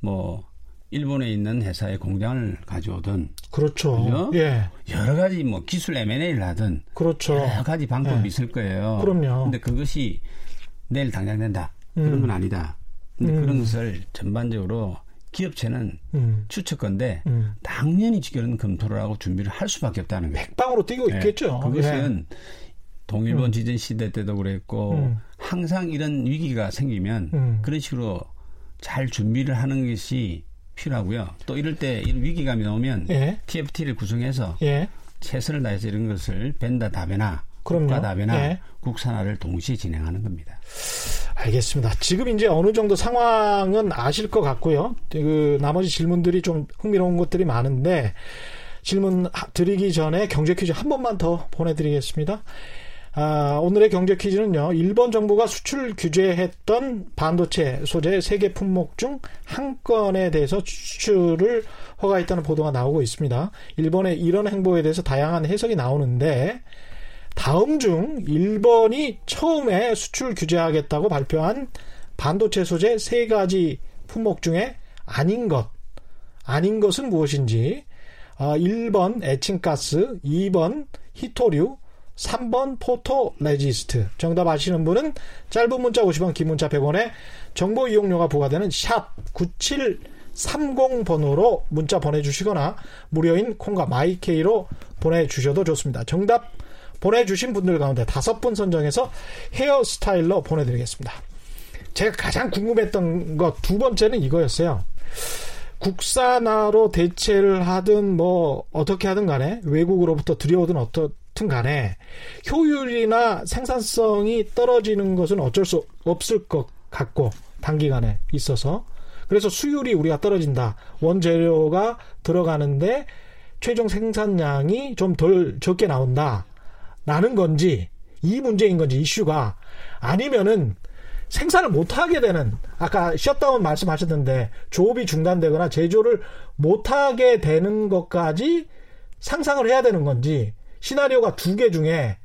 뭐 일본에 있는 회사의 공장을 가져오든 그렇죠. 그죠? 예. 여러 가지 뭐 기술 M&A를 하든 그렇죠. 여러 가지 방법이 예. 있을 거예요. 그럼요. 근데 그것이 내일 당장 된다. 그런 건 음. 아니다. 근데 음. 그런 것을 전반적으로 기업체는 음. 추측건데 음. 당연히 지금 검토를 하고 준비를 할 수밖에 없다는 거예요. 백방으로 뛰고 네. 있겠죠. 그것은 네. 동일본 음. 지진 시대 때도 그랬고 음. 항상 이런 위기가 생기면 음. 그런 식으로 잘 준비를 하는 것이 필요하고요. 또 이럴 때 이런 위기감이 나오면 예. TFT를 구성해서 예. 최선을 다해서 이런 것을 벤다 다베나 국가 다베나 예. 국산화를 동시에 진행하는 겁니다. 알겠습니다. 지금 이제 어느 정도 상황은 아실 것 같고요. 그 나머지 질문들이 좀 흥미로운 것들이 많은데 질문 드리기 전에 경제 퀴즈 한 번만 더 보내드리겠습니다. 아, 오늘의 경제 퀴즈는요. 일본 정부가 수출 규제했던 반도체 소재 세계 품목 중 한 건에 대해서 수출을 허가했다는 보도가 나오고 있습니다. 일본의 이런 행보에 대해서 다양한 해석이 나오는데 다음 중 일본이 처음에 수출 규제하겠다고 발표한 반도체 소재 세 가지 품목 중에 아닌 것, 아닌 것은 무엇인지, 아, 1번 에칭가스, 2번 희토류, 3번 포토 레지스트. 정답 아시는 분은 짧은 문자 50원, 긴 문자 100원에 정보 이용료가 부과되는 샵 9730번으로 문자 보내주시거나 무료인 콩과 마이케이로 보내주셔도 좋습니다. 정답 보내주신 분들 가운데 다섯 분 선정해서 헤어스타일러 보내드리겠습니다. 제가 가장 궁금했던 것 두 번째는 이거였어요. 국산화로 대체를 하든 뭐 어떻게 하든 간에 외국으로부터 들여오든 어 떻든 간에 효율이나 생산성이 떨어지는 것은 어쩔 수 없을 것 같고 단기간에 있어서 그래서 수율이 우리가 떨어진다. 원재료가 들어가는데 최종 생산량이 좀 덜 적게 나온다. 라는 건지 이 문제인 건지 이슈가 아니면은 생산을 못하게 되는 아까 셧다운 말씀하셨는데 조업이 중단되거나 제조를 못하게 되는 것까지 상상을 해야 되는 건지 시나리오가 두 개 중에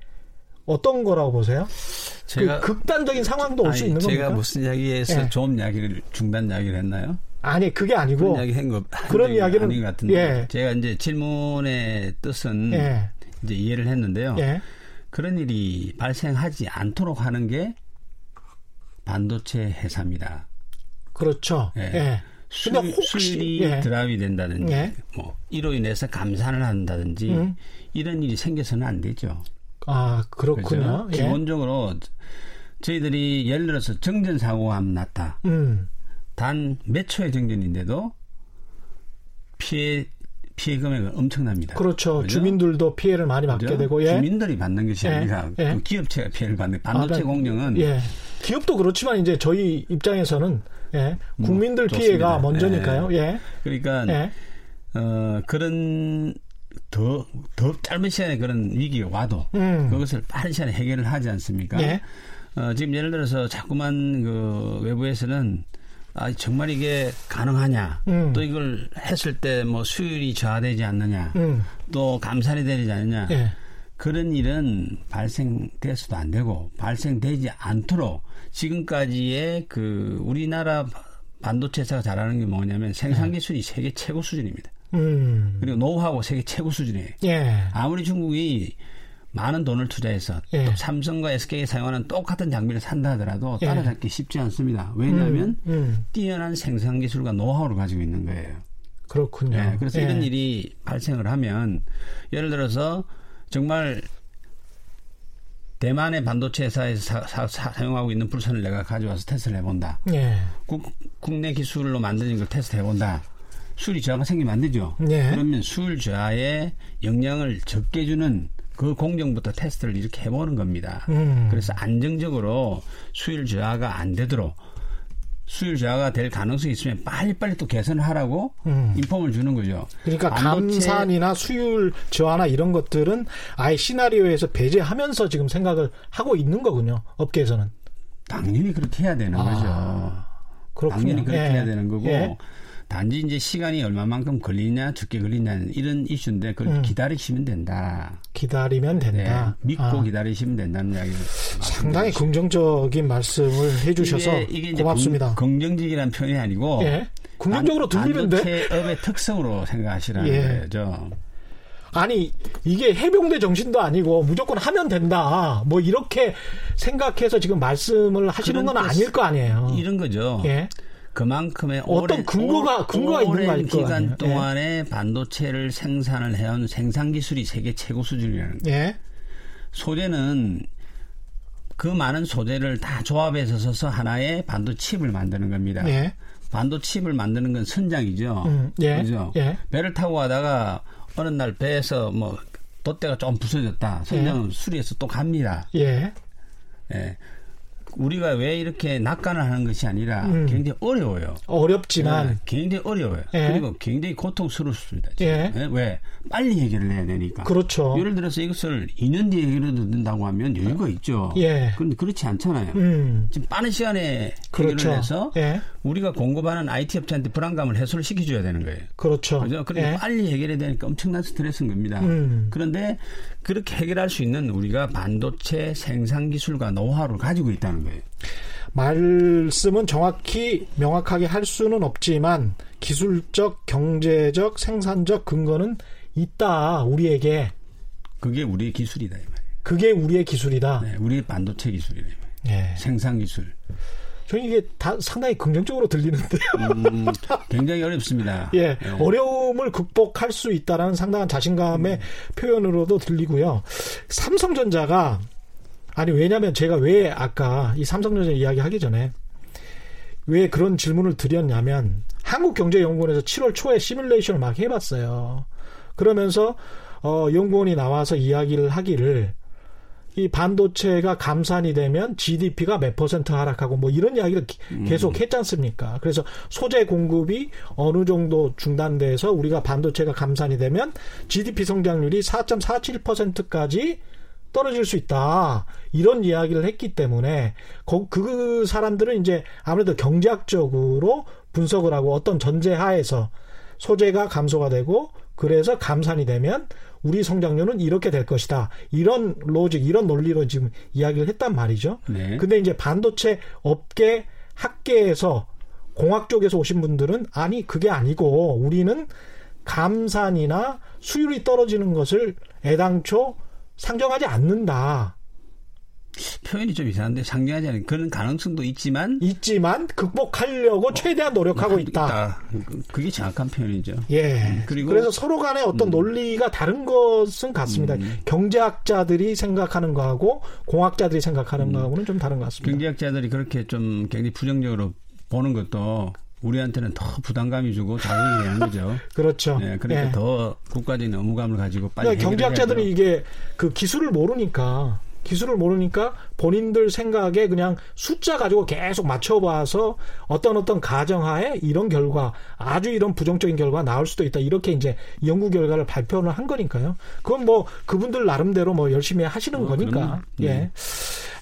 어떤 거라고 보세요? 그 제가 그 극단적인 상황도 올 수 있는 겁니까? 제가 무슨 이야기에서 예. 조업 이야기를 중단 이야기를 했나요? 아니 그게 아니고 그런 이야기 한 거, 그런 이야기는 아닌 것 같은데 예. 제가 이제 질문의 뜻은 예. 이제 이해를 했는데요. 예. 그런 일이 발생하지 않도록 하는 게 반도체 회사입니다. 그렇죠. 예. 예. 수, 수율이 예. 드랍이 된다든지 예. 뭐 이로 인해서 감산을 한다든지 음. 이런 일이 생겨서는 안 되죠. 아 그렇군요. 예. 기본적으로 저희들이 예를 들어서 정전 사고가 났다. 음. 단몇 초의 정전인데도 피해 피해 금액은 엄청납니다. 그렇죠. 그죠? 주민들도 피해를 많이 받게 그죠? 되고 예. 주민들이 받는 것이 예. 아니라 예. 그 기업체가 피해를 받는 반도체 아, 공룡은 예. 기업도 그렇지만 이제 저희 입장에서는 예. 뭐 국민들 뭐, 피해가 먼저니까요. 예. 예. 그러니까 예. 어, 그런 더, 더 짧은 시간에 그런 위기가 와도 음. 그것을 빠른 시간에 해결을 하지 않습니까? 예. 어, 지금 예를 들어서 자꾸만 그 외부에서는 아, 정말 이게 가능하냐. 음. 또 이걸 했을 때 뭐 수율이 저하되지 않느냐. 음. 또 감산이 되지 않느냐. 예. 그런 일은 발생돼서도 안 되고 발생되지 않도록 지금까지의 그 우리나라 반도체 회사가 잘하는 게 뭐냐면 생산 예. 기술이 세계 최고 수준입니다. 음. 그리고 노하우 세계 최고 수준이에요. 예. 아무리 중국이 많은 돈을 투자해서 예. 또 삼성과 SK에 사용하는 똑같은 장비를 산다 하더라도 예. 따라잡기 쉽지 않습니다. 왜냐하면 음, 음. 뛰어난 생산 기술과 노하우를 가지고 있는 거예요. 그렇군요. 예. 그래서 이런 예. 일이 발생을 하면 예를 들어서 정말 대만의 반도체 회사에서 사, 사, 용하고 있는 불선을 내가 가져와서 테스트를 해본다. 예. 국, 국내 기술로 만드는 걸 테스트 해본다. 수율 저하가 생기면 안 되죠. 예. 그러면 수율 저하에 영향을 적게 주는 그 공정부터 테스트를 이렇게 해보는 겁니다. 음. 그래서 안정적으로 수율 저하가 안 되도록 수율 저하가 될 가능성이 있으면 빨리빨리 또 개선을 하라고 음. 인폼을 주는 거죠. 그러니까 감산이나 수율 저하나 이런 것들은 아예 시나리오에서 배제하면서 지금 생각을 하고 있는 거군요. 업계에서는. 당연히 그렇게 해야 되는 아, 거죠. 그렇군요. 당연히 그렇게 예. 해야 되는 거고 예. 단지 이제 시간이 얼마만큼 걸리냐 적게 걸리냐 이런 이슈인데 그걸 음. 기다리시면 된다. 기다리면 된다. 네, 믿고 아. 기다리시면 된다는 이야기. 상당히 긍정적인 말씀을 해주셔서 이게, 이게 고맙습니다. 긍 정적이라는 표현이 아니고 예. 긍정적으로 들리는데 반도체업의 특성으로 생각하시라는 예. 거죠. 아니 이게 해병대 정신도 아니고 무조건 하면 된다. 뭐 이렇게 생각해서 지금 말씀을 하시는 건 아닐 거 아니에요. 이런 거죠. 예. 그만큼의 어떤 오랜, 근거가 근거가 있는 거 기간 예. 동안에 예. 반도체를 생산을 해온 생산 기술이 세계 최고 수준이라는 거예요. 예. 소재는 그 많은 소재를 다 조합해서 써서 하나의 반도 칩을 만드는 겁니다. 예. 반도 칩을 만드는 건 선장이죠. 음, 예. 그죠? 예. 배를 타고 가다가 어느 날 배에서 뭐 돛대가 좀 부서졌다. 선장은 예. 수리해서 또 갑니다. 예. 예. 우리가 왜 이렇게 낙관을 하는 것이 아니라 음. 굉장히 어려워요. 어렵지만 네, 굉장히 어려워요. 예. 그리고 굉장히 고통스럽습니다. 예. 네, 왜 빨리 해결을 해야 되니까. 그렇죠. 예를 들어서 이것을 2년 뒤에 해결해도 된다고 하면 여유가 있죠. 예. 그런데 그렇지 않잖아요. 음. 지금 빠른 시간에 해결을 그렇죠. 해서 예. 우리가 공급하는 IT 업체한테 불안감을 해소를 시켜줘야 되는 거예요. 그렇죠. 그죠? 그러니까 예. 빨리 해결해야 되니까 엄청난 스트레스인 겁니다. 음. 그런데 그렇게 해결할 수 있는 우리가 반도체 생산 기술과 노하우를 가지고 있다는 거예요. 말씀은 정확히 명확하게 할 수는 없지만 기술적, 경제적, 생산적 근거는 있다. 우리에게. 그게 우리의 기술이다. 이 말이에요. 그게 우리의 기술이다. 네, 우리의 반도체 기술이다. 네. 생산 기술. 저는 이게 다 상당히 긍정적으로 들리는데요. 음, 굉장히 어렵습니다. 예, 네. 어려움을 극복할 수 있다라는 상당한 자신감의 음. 표현으로도 들리고요. 삼성전자가 아니 왜냐하면 제가 왜 아까 이 삼성전자 이야기 하기 전에 왜 그런 질문을 드렸냐면 한국경제연구원에서 7월 초에 시뮬레이션을 막 해봤어요. 그러면서 어, 연구원이 나와서 이야기를 하기를 이 반도체가 감산이 되면 GDP가 몇 퍼센트 하락하고 뭐 이런 이야기를 음. 계속 했지 않습니까? 그래서 소재 공급이 어느 정도 중단돼서 우리가 반도체가 감산이 되면 GDP 성장률이 4.47%까지 떨어질 수 있다. 이런 이야기를 했기 때문에 그 사람들은 이제 아무래도 경제학적으로 분석을 하고 어떤 전제 하에서 소재가 감소가 되고 그래서 감산이 되면 우리 성장률은 이렇게 될 것이다. 이런 로직, 이런 논리로 지금 이야기를 했단 말이죠. 네. 근데 이제 반도체 업계 학계에서 공학 쪽에서 오신 분들은 아니 그게 아니고 우리는 감산이나 수율이 떨어지는 것을 애당초 상정하지 않는다. 표현이 좀 이상한데 상정하지 않는 그런 가능성도 있지만 있지만 극복하려고 어, 최대한 노력하고 있다. 있다. 그게 정확한 표현이죠. 예. 음, 그리고 그래서 서로 간에 어떤 음. 논리가 다른 것은 같습니다. 음. 경제학자들이 생각하는 거하고 공학자들이 생각하는 음. 거하고는 좀 다른 것 같습니다. 경제학자들이 그렇게 좀 굉장히 부정적으로 보는 것도 우리한테는 더 부담감이 주고 자극이 되는 거죠. 그렇죠. 네, 그러니까 네. 더 국가적인 의무감을 가지고 빨리 그러니까 경제학자들은 이게 그 기술을 모르니까 기술을 모르니까 본인들 생각에 그냥 숫자 가지고 계속 맞춰봐서 어떤 어떤 가정하에 이런 결과 아주 이런 부정적인 결과 나올 수도 있다 이렇게 이제 연구 결과를 발표를 한 거니까요. 그건 뭐 그분들 나름대로 뭐 열심히 하시는 어, 거니까. 네. 예.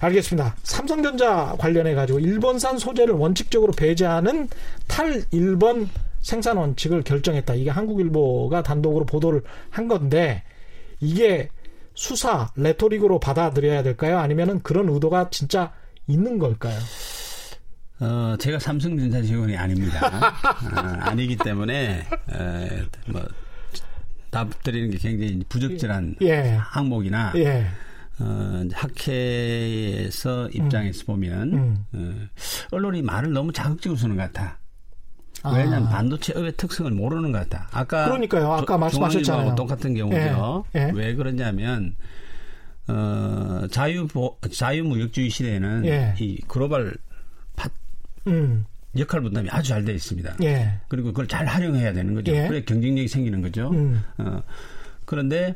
알겠습니다. 삼성전자 관련해 가지고 일본산 소재를 원칙적으로 배제하는 탈 일본 생산 원칙을 결정했다. 이게 한국일보가 단독으로 보도를 한 건데 이게 수사 레토릭으로 받아들여야 될까요? 아니면은 그런 의도가 진짜 있는 걸까요? 어, 제가 삼성전자 직원이 아닙니다. 어, 아니기 때문에 에, 뭐 답 드리는 게 굉장히 부적절한 예. 항목이나 예. 어, 학회에서 입장에서 음. 보면 음. 어, 언론이 말을 너무 자극적으로 쓰는 것 같아. 왜냐하면 아. 반도체의 특성을 모르는 것 같다. 아까 그러니까요. 아까 말씀하셨잖아요. 똑같은 경우죠. 예. 예. 왜 그러냐면 어, 자유 자유무역주의 시대에는 예. 이 글로벌 파, 음. 역할 분담이 아주 잘 되어 있습니다. 예. 그리고 그걸 잘 활용해야 되는 거죠. 예. 그래 경쟁력이 생기는 거죠. 음. 어, 그런데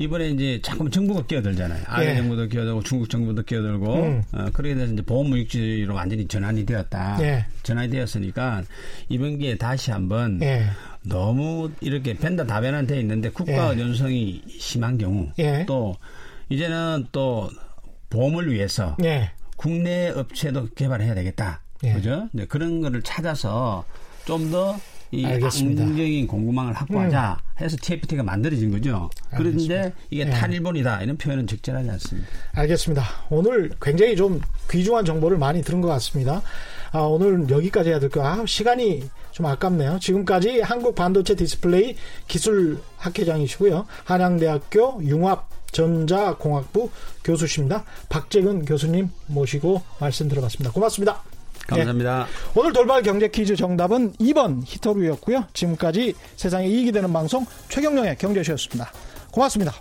이번에 이제 자꾸 정부가 끼어들잖아요. 아베 예. 정부도 끼어들고 중국 정부도 끼어들고 음. 어, 그렇게 돼서 이제 보험무역주의로 완전히 전환이 되었다. 예. 전환이 되었으니까 이번 기회에 다시 한번 예. 너무 이렇게 벤다 다변한 돼 있는데 국가 예. 연성이 심한 경우 예. 또 이제는 또 보험을 위해서 예. 국내 업체도 개발해야 되겠다. 그죠? 네, 그런 거를 찾아서 좀더 이 알겠습니다. 안정적인 공급망을 확보하자 음. 해서 TFT가 만들어진 거죠. 알겠습니다. 그런데 이게 네. 탈일본이다 이런 표현은 적절하지 않습니다. 알겠습니다. 오늘 굉장히 좀 귀중한 정보를 많이 들은 것 같습니다. 아, 오늘 여기까지 해야 될 거. 아, 시간이 좀 아깝네요. 지금까지 한국 반도체 디스플레이 기술 학회장이시고요. 한양대학교 융합 전자공학부 교수십니다. 박재근 교수님 모시고 말씀 들어봤습니다. 고맙습니다. 감사합니다. 예. 오늘 돌발 경제 퀴즈 정답은 2번 희토류였고요. 지금까지 세상에 이익이 되는 방송 최경영의 경제쇼였습니다. 고맙습니다.